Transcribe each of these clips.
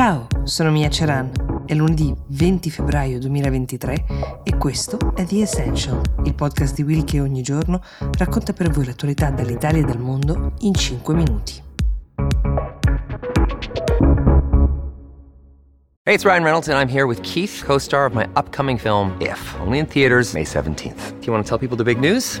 Ciao, sono Mia Ceran. È lunedì 20 febbraio 2023 e questo è The Essential, il podcast di Will che ogni giorno racconta per voi l'attualità dall'Italia e dal mondo in 5 minuti. Hey, it's Ryan Reynolds and I'm here with Keith, co-star of my upcoming film If, only in theaters May 17th. Do you want to tell people the big news?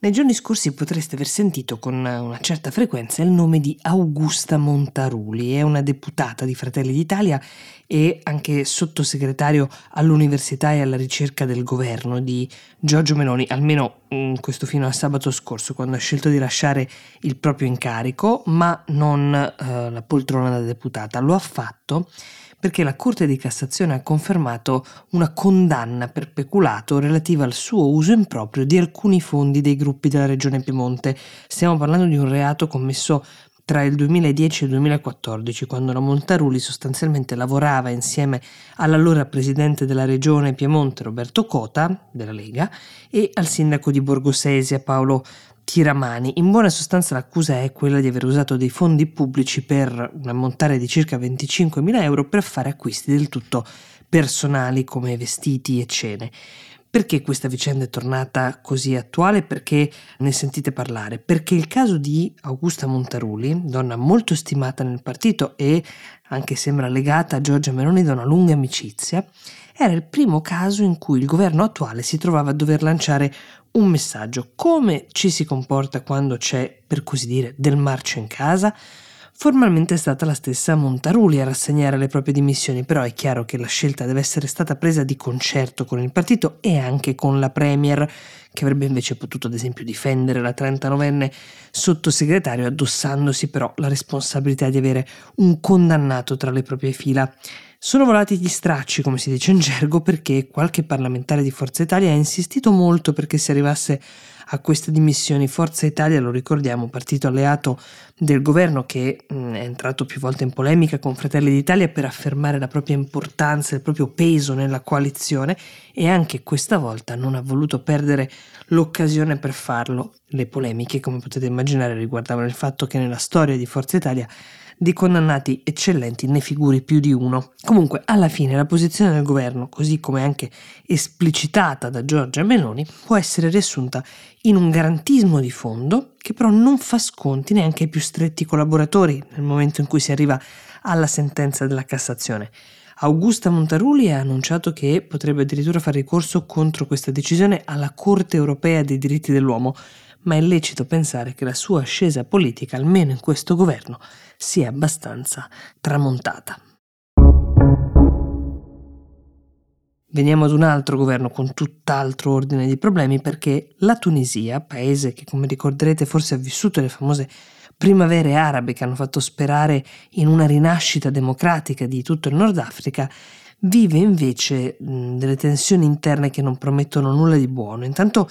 Nei giorni scorsi potreste aver sentito con una certa frequenza il nome di Augusta Montaruli, è una deputata di Fratelli d'Italia e anche sottosegretario all'università e alla ricerca del governo di Giorgio Meloni, almeno mm, questo fino a sabato scorso quando ha scelto di lasciare il proprio incarico, ma non eh, la poltrona da deputata. Lo ha fatto perché la Corte di Cassazione ha confermato una condanna per peculato relativa al suo uso improprio di alcuni fondi dei gruppi della Regione Piemonte. Stiamo parlando di un reato commesso tra il 2010 e il 2014, quando la Montaruli sostanzialmente lavorava insieme all'allora presidente della regione Piemonte Roberto Cota, della Lega, e al sindaco di Borgosesia Paolo Tiramani. In buona sostanza l'accusa è quella di aver usato dei fondi pubblici per un ammontare di circa 25.000 euro per fare acquisti del tutto personali come vestiti e cene. Perché questa vicenda è tornata così attuale? Perché ne sentite parlare? Perché il caso di Augusta Montaruli, donna molto stimata nel partito e anche sembra legata a Giorgia Meloni da una lunga amicizia, era il primo caso in cui il governo attuale si trovava a dover lanciare un messaggio. Come ci si comporta quando c'è, per così dire, del marcio in casa? Formalmente è stata la stessa Montaruli a rassegnare le proprie dimissioni, però è chiaro che la scelta deve essere stata presa di concerto con il partito e anche con la Premier, che avrebbe invece potuto ad esempio difendere la 39enne sottosegretario addossandosi però la responsabilità di avere un condannato tra le proprie fila. Sono volati gli stracci, come si dice in gergo, perché qualche parlamentare di Forza Italia ha insistito molto perché si arrivasse a queste dimissioni. Forza Italia, lo ricordiamo, partito alleato del governo che mh, mm, è entrato più volte in polemica con Fratelli d'Italia per affermare la propria importanza, il proprio peso nella coalizione e anche questa volta non ha voluto perdere l'occasione per farlo. Le polemiche, come potete immaginare, riguardavano il fatto che nella storia di Forza Italia di condannati eccellenti ne figuri più di uno. Comunque, alla fine la posizione del governo, così come anche esplicitata da Giorgia Meloni, può essere riassunta in un garantismo di fondo che però non fa sconti neanche ai più stretti collaboratori nel momento in cui si arriva alla sentenza della Cassazione. Augusta Montaruli ha annunciato che potrebbe addirittura fare ricorso contro questa decisione alla Corte europea dei diritti dell'uomo, ma è lecito pensare che la sua ascesa politica, almeno in questo governo, sia abbastanza tramontata. Veniamo ad un altro governo con tutt'altro ordine di problemi perché la Tunisia, paese che come ricorderete forse ha vissuto le famose primavere arabe che hanno fatto sperare in una rinascita democratica di tutto il Nord Africa, vive invece delle tensioni interne che non promettono nulla di buono. Intanto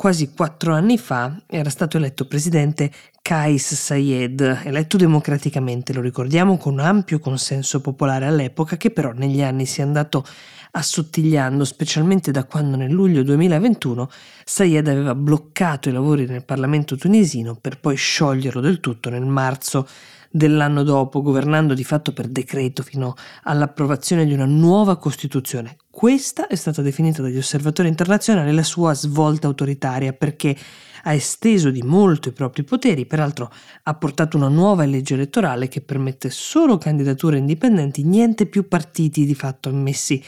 quasi quattro anni fa era stato eletto presidente Kais Sayed, eletto democraticamente, lo ricordiamo, con ampio consenso popolare all'epoca, che però negli anni si è andato assottigliando, specialmente da quando nel luglio 2021 Sayed aveva bloccato i lavori nel Parlamento tunisino per poi scioglierlo del tutto nel marzo dell'anno dopo, governando di fatto per decreto fino all'approvazione di una nuova Costituzione. Questa è stata definita dagli osservatori internazionali la sua svolta autoritaria perché ha esteso di molto i propri poteri, peraltro ha portato una nuova legge elettorale che permette solo candidature indipendenti, niente più partiti di fatto ammessi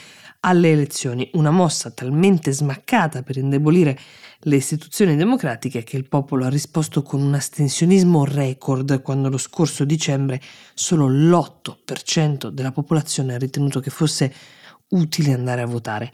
alle elezioni, una mossa talmente smaccata per indebolire le istituzioni democratiche che il popolo ha risposto con un astensionismo record quando lo scorso dicembre solo l'8% della popolazione ha ritenuto che fosse utile andare a votare.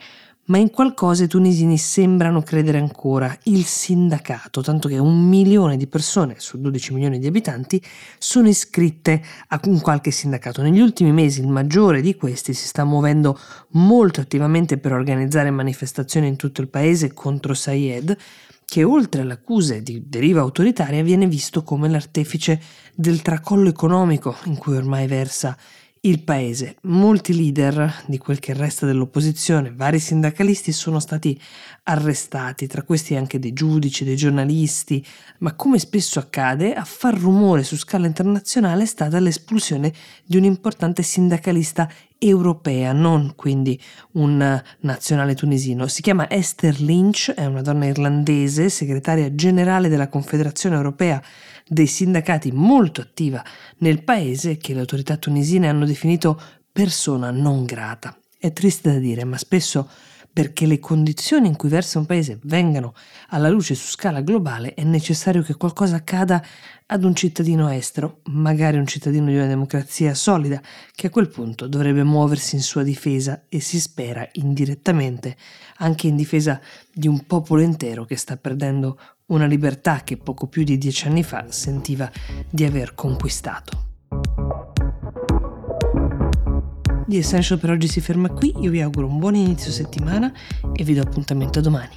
Ma in qualcosa i tunisini sembrano credere ancora, il sindacato, tanto che un milione di persone su 12 milioni di abitanti sono iscritte a un qualche sindacato. Negli ultimi mesi il maggiore di questi si sta muovendo molto attivamente per organizzare manifestazioni in tutto il paese contro Sayed, che oltre alle accuse di deriva autoritaria viene visto come l'artefice del tracollo economico in cui ormai versa il paese. Molti leader di quel che resta dell'opposizione, vari sindacalisti sono stati arrestati, tra questi anche dei giudici, dei giornalisti, ma come spesso accade, a far rumore su scala internazionale è stata l'espulsione di un importante sindacalista europea, non quindi un nazionale tunisino. Si chiama Esther Lynch, è una donna irlandese, segretaria generale della Confederazione Europea dei Sindacati, molto attiva nel paese, che le autorità tunisine hanno definito persona non grata. È triste da dire, ma spesso perché le condizioni in cui versa un paese vengano alla luce su scala globale è necessario che qualcosa accada ad un cittadino estero, magari un cittadino di una democrazia solida, che a quel punto dovrebbe muoversi in sua difesa e si spera indirettamente anche in difesa di un popolo intero che sta perdendo una libertà che poco più di dieci anni fa sentiva di aver conquistato. The Essential per oggi si ferma qui, io vi auguro un buon inizio settimana e vi do appuntamento domani.